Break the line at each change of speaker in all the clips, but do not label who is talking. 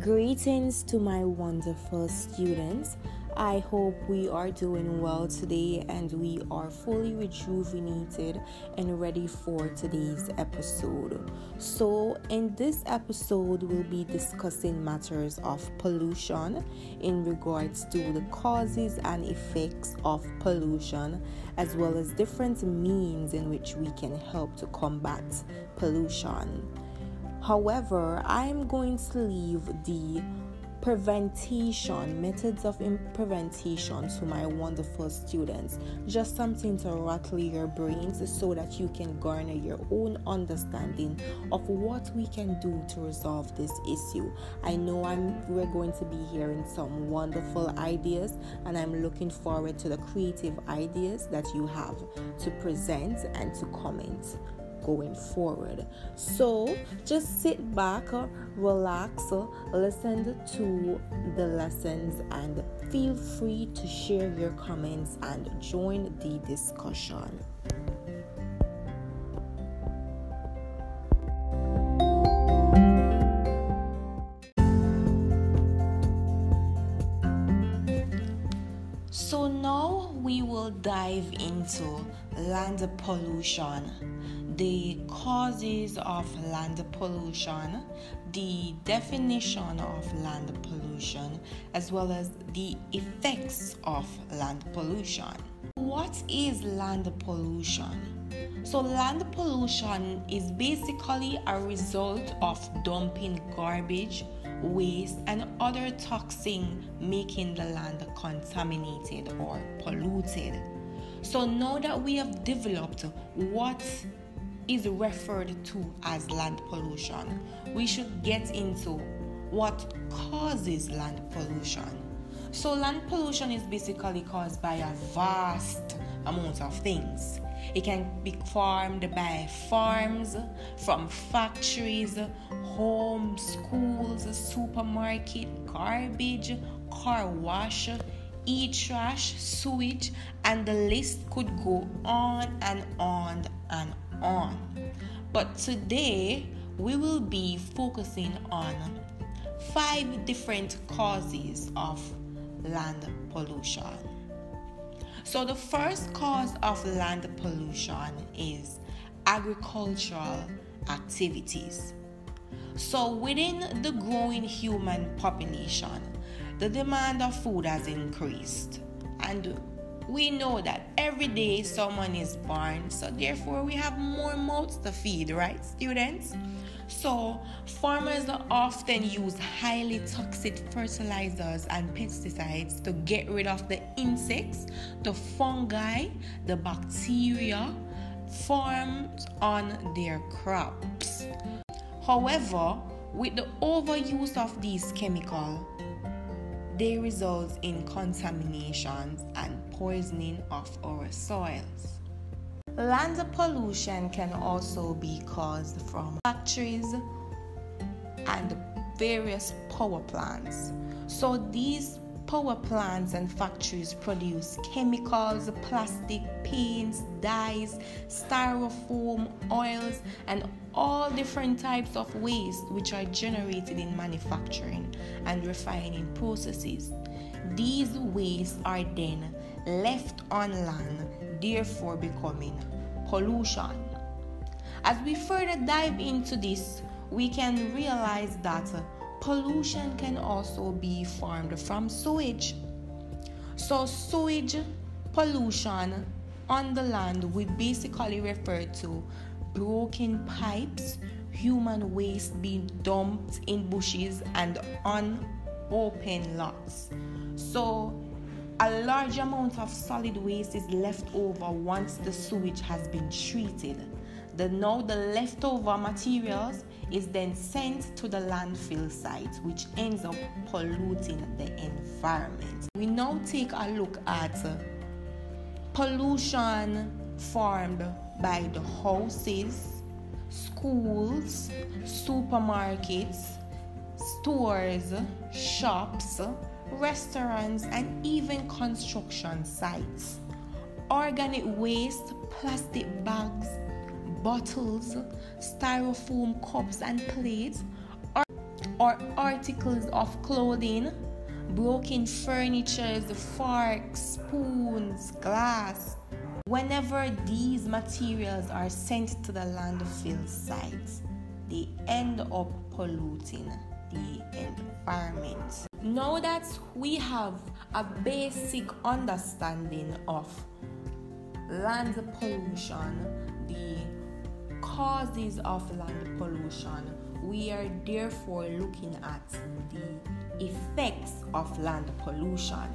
Greetings to my wonderful students. I hope we are doing well today and we are fully rejuvenated and ready for today's episode. So, in this episode, we'll be discussing matters of pollution in regards to the causes and effects of pollution, as well as different means in which we can help to combat pollution. However, I'm going to leave the prevention methods of prevention to my wonderful students. Just something to rattle your brains so that you can garner your own understanding of what we can do to resolve this issue. I know i'm we're going to be hearing some wonderful ideas and i'm looking forward to the creative ideas that you have to present and to comment going forward. So just sit back, relax, listen to the lessons, and feel free to share your comments and join the discussion. So now we will dive into land pollution the causes of land pollution, the definition of land pollution, as well as the effects of land pollution. What is land pollution? So, land pollution is basically a result of dumping garbage, waste, and other toxins making the land contaminated or polluted. So, now that we have developed what is referred to as land pollution, we should get into what causes land pollution. So, land pollution is basically caused by a vast amount of things. It can be formed by farms, from factories, homes, schools, supermarket, garbage, car wash, e-trash, sewage, and the list could go on and on and on. But today we will be focusing on five different causes of land pollution. So, the first cause of land pollution is agricultural activities. So, within the growing human population, the demand of food has increased, and we know that every day someone is born, so therefore we have more mouths to feed, right, students? So, farmers often use highly toxic fertilizers and pesticides to get rid of the insects, the fungi, the bacteria formed on their crops. However, with the overuse of these chemicals, they result in contaminations and poisoning of our soils. Land pollution can also be caused from factories and various power plants. So these power plants and factories produce chemicals, plastic, paints, dyes, styrofoam, oils, and all different types of waste which are generated in manufacturing and refining processes. These wastes are then left on land, therefore becoming pollution. As we further dive into this, we can realize that pollution can also be formed from sewage. So, sewage pollution on the land would basically refer to broken pipes, human waste being dumped in bushes and on open lots. So, a large amount of solid waste is left over once the sewage has been treated. The now the leftover materials is then sent to the landfill site, which ends up polluting the environment. We now take a look at pollution formed by the houses, schools, supermarkets, stores, shops, restaurants, and even construction sites. Organic waste, plastic bags, bottles, styrofoam cups, and plates are or articles of clothing, broken furniture, forks, spoons, glass. Whenever these materials are sent to the landfill sites, they end up polluting the environment. Now that we have a basic understanding of land pollution, the causes of land pollution, we are therefore looking at the effects of land pollution.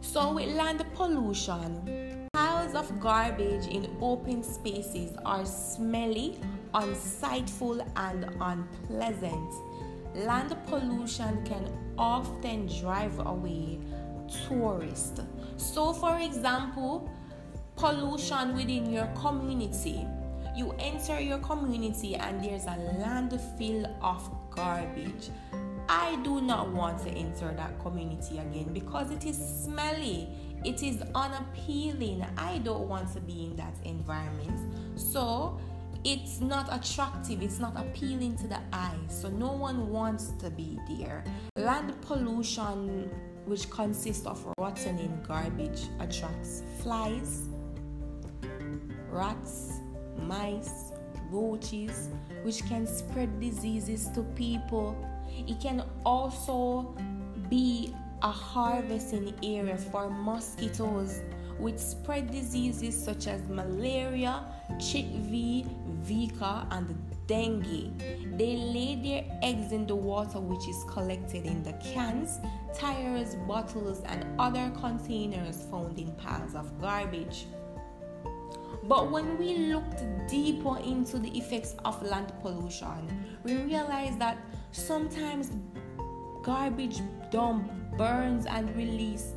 So, with land pollution, piles of garbage in open spaces are smelly, unsightful, and unpleasant. Land pollution can often drive away tourists. So, for example, pollution within your community. You enter your community and there's a landfill of garbage. I do not want to enter that community again because it is smelly. It is unappealing. I don't want to be in that environment. So, it's not attractive, it's not appealing to the eye. So, no one wants to be there. Land pollution, which consists of rotting garbage, attracts flies, rats, mice, roaches, which can spread diseases to people. It can also be a harvesting area for mosquitoes, which spread diseases such as malaria, chikungunya, Zika, and dengue. They lay their eggs in the water which is collected in the cans, tires, bottles, and other containers found in piles of garbage. But when we looked deeper into the effects of land pollution, we realized that sometimes garbage dump burns and release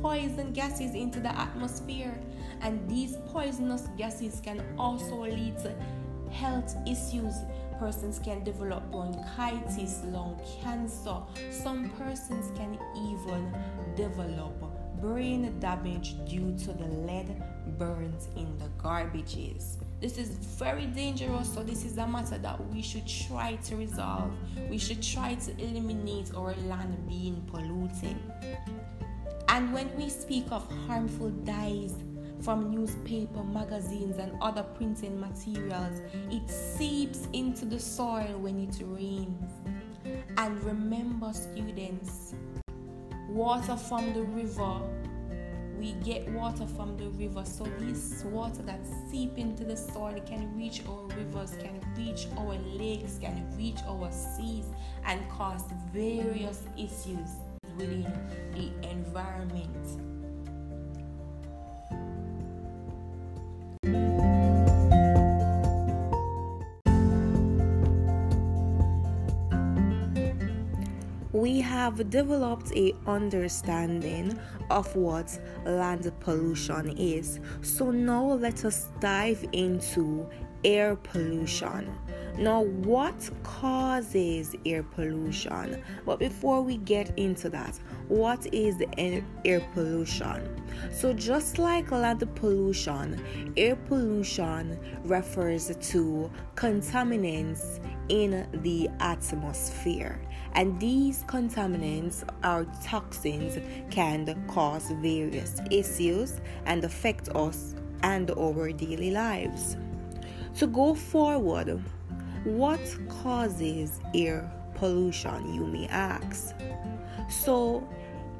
poison gases into the atmosphere. And these poisonous gases can also lead to health issues. Persons can develop bronchitis lung cancer. Some persons can even develop brain damage due to the lead burns in the garbages. This is very dangerous, so this is a matter that we should try to resolve. We should try to eliminate our land being polluted. And when we speak of harmful dyes from newspaper, magazines, and other printing materials, it seeps into the soil when it rains. And remember, students, water from the river we get water from the river. So this water that seep into the soil can reach our rivers can reach our lakes can reach our seas and cause various issues within the environment have developed a understanding of what land pollution is. So now let us dive into air pollution. Now, what causes air pollution? But before we get into that, what is air pollution? So, just like land pollution, air pollution refers to contaminants in the atmosphere, and these contaminants or toxins can cause various issues and affect us and our daily lives. To go forward, what causes air pollution, you may ask? So,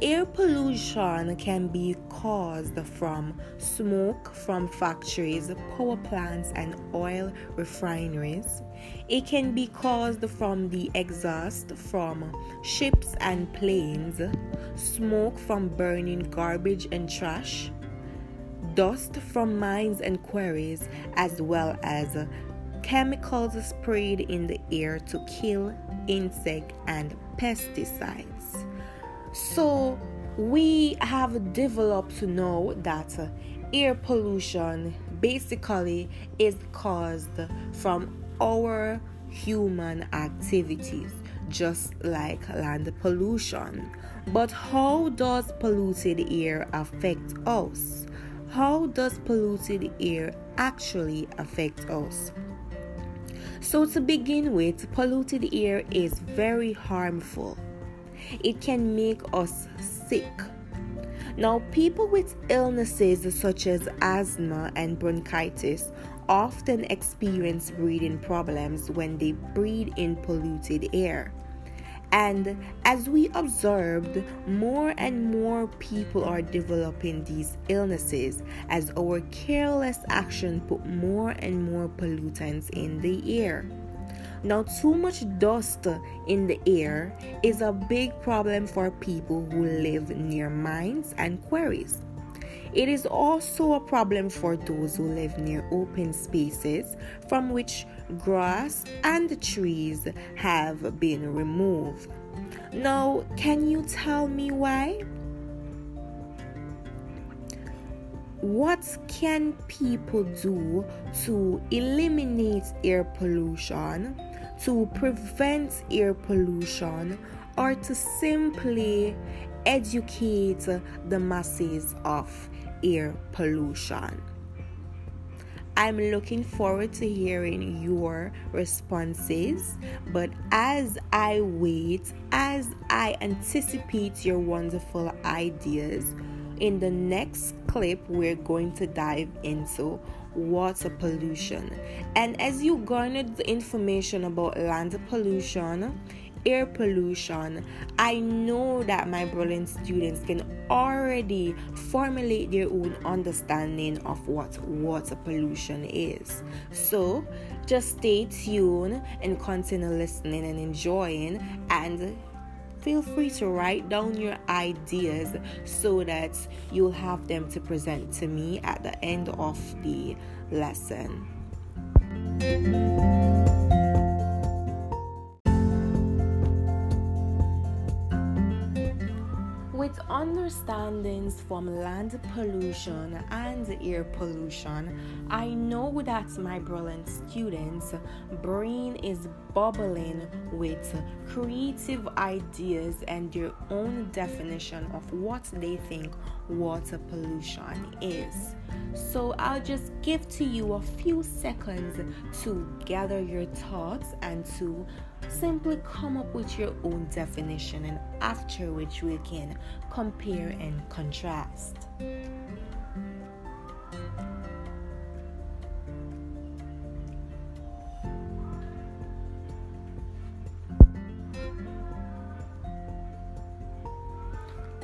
air pollution can be caused from smoke from factories, power plants, and oil refineries. It can be caused from the exhaust from ships and planes, smoke from burning garbage and trash, dust from mines and quarries, as well as chemicals sprayed in the air to kill insect and pesticides. So, we have developed to know that air pollution basically is caused from our human activities, just like land pollution. But how does polluted air affect us? How does polluted air actually affect us? So, to begin with, polluted air is very harmful. It can make us sick. Now, people with illnesses such as asthma and bronchitis often experience breathing problems when they breathe in polluted air. And as we observed, more and more people are developing these illnesses as our careless action put more and more pollutants in the air. Now, too much dust in the air is a big problem for people who live near mines and quarries. It is also a problem for those who live near open spaces from which grass and trees have been removed. Now, can you tell me why? What can people do to eliminate air pollution, to prevent air pollution, or to simply educate the masses of air pollution. I'm looking forward to hearing your responses. But as I wait, as I anticipate your wonderful ideas, in the next clip, we're going to dive into water pollution. And as you garnered the information about land pollution, air pollution, I know that my brilliant students can already formulate their own understanding of what water pollution is. So just stay tuned and continue listening and enjoying and feel free to write down your ideas so that you'll have them to present to me at the end of the lesson. With understandings from land pollution and air pollution, I know that my brilliant students' brain is bubbling with creative ideas and their own definition of what they think water pollution is. So I'll just give to you a few seconds to gather your thoughts and to Simply come up with your own definition, and after which we can compare and contrast.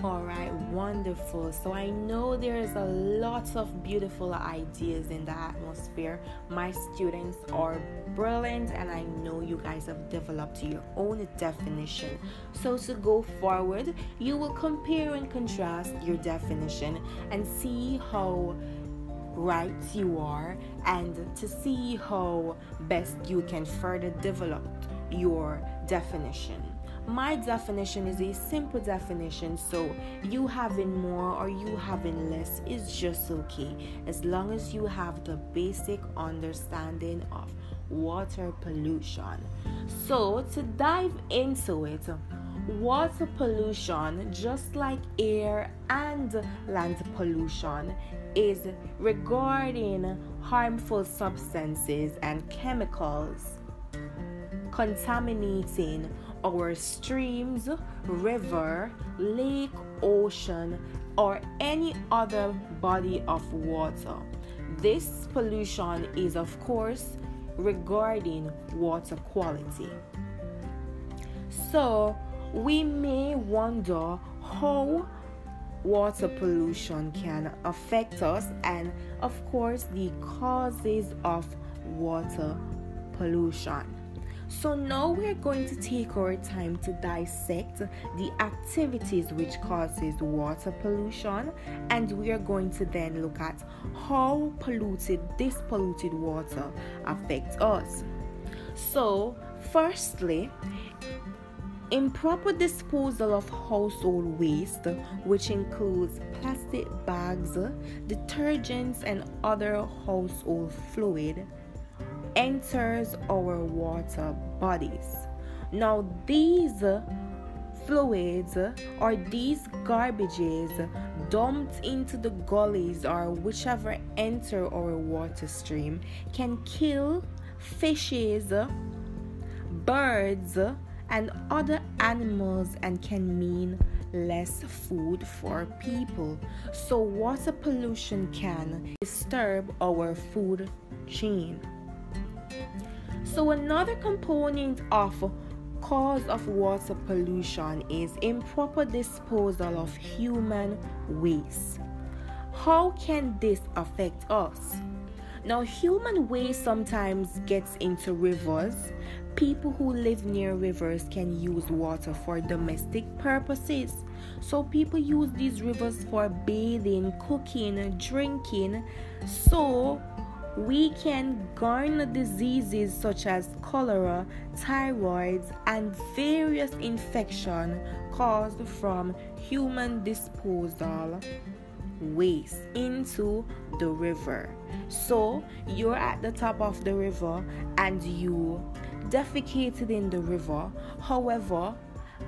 All right, wonderful. So I know there's a lot of beautiful ideas in the atmosphere. My students are brilliant, and I know you guys have developed your own definition. So to go forward, you will compare and contrast your definition and see how right you are and to see how best you can further develop your definition my definition is a simple definition so you having more or you having less is just okay as long as you have the basic understanding of water pollution. So to dive into it water pollution just like air and land pollution is regarding harmful substances and chemicals contaminating our streams, river, lake, ocean, or any other body of water. This pollution is, of course, regarding water quality. So, we may wonder how water pollution can affect us, and of course, the causes of water pollution. So now we're going to take our time to dissect the activities which causes water pollution and we are going to then look at how polluted this polluted water affects us. So, firstly, Improper disposal of household waste, which includes plastic bags, detergents, and other household fluid, enters our water bodies. Now, these fluids or these garbages dumped into the gullies or whichever enter our water stream can kill fishes, birds, and other animals and can mean less food for people. So, water pollution can disturb our food chain. So, another component of cause of water pollution is improper disposal of human waste. How can this affect us? Now, human waste sometimes gets into rivers. People who live near rivers can use water for domestic purposes. So, people use these rivers for bathing, cooking, drinking. So, we can garner diseases such as cholera, typhoid, and various infections caused from human disposal waste into the river. So you're at the top of the river and you defecated in the river. However,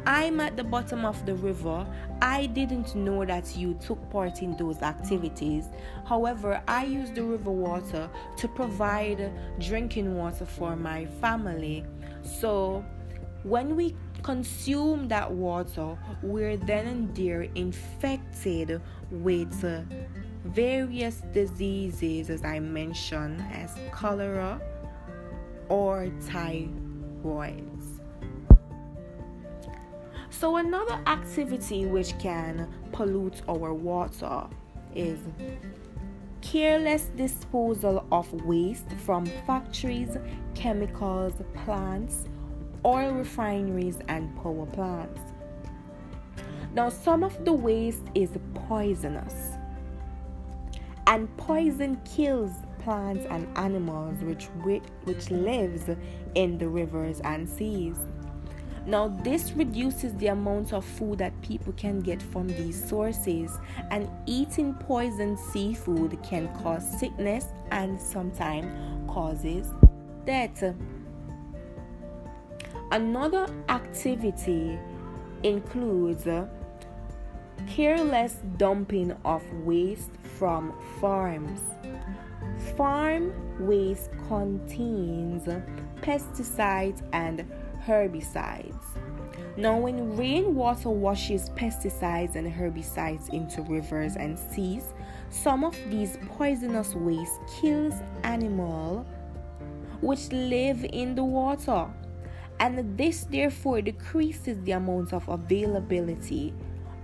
I'm at the bottom of the river. I didn't know that you took part in those activities. However, I use the river water to provide drinking water for my family. So, when we consume that water, we're then and there infected with various diseases, as I mentioned, as cholera or typhoid. So, another activity which can pollute our water is careless disposal of waste from factories, chemicals, plants, oil refineries, and power plants. Now, some of the waste is poisonous, and poison kills plants and animals which, which lives in the rivers and seas. Now, this reduces the amount of food that people can get from these sources, and eating poisoned seafood can cause sickness and sometimes causes death. Another activity includes careless dumping of waste from farms. Farm waste contains pesticides and herbicides. Now, when rainwater washes pesticides and herbicides into rivers and seas, some of these poisonous waste kills animals which live in the water. And this therefore decreases the amount of availability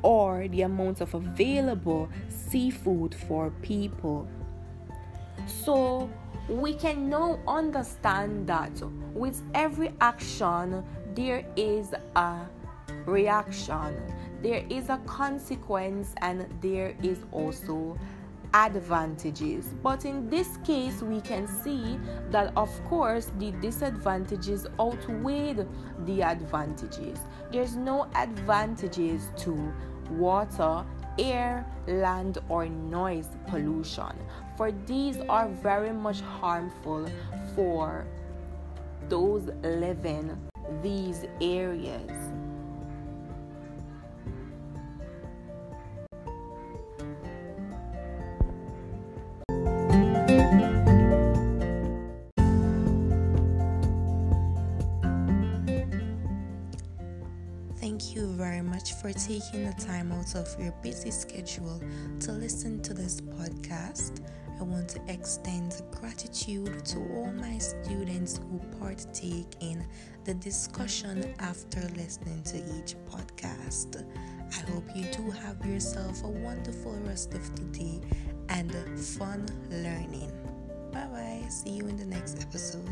or the amount of available seafood for people. So, we can now understand that with every action, there is a reaction, there is a consequence, and there is also advantages. But in this case, we can see that, of course, the disadvantages outweighed the advantages. There's no advantages to water air, land, or noise pollution, for these are very much harmful for those living these areas. Thank you very much for taking the time out of your busy schedule to listen to this podcast. I want to extend gratitude to all my students who partake in the discussion after listening to each podcast. I hope you do have yourself a wonderful rest of the day and fun learning. Bye bye. See you in the next episode.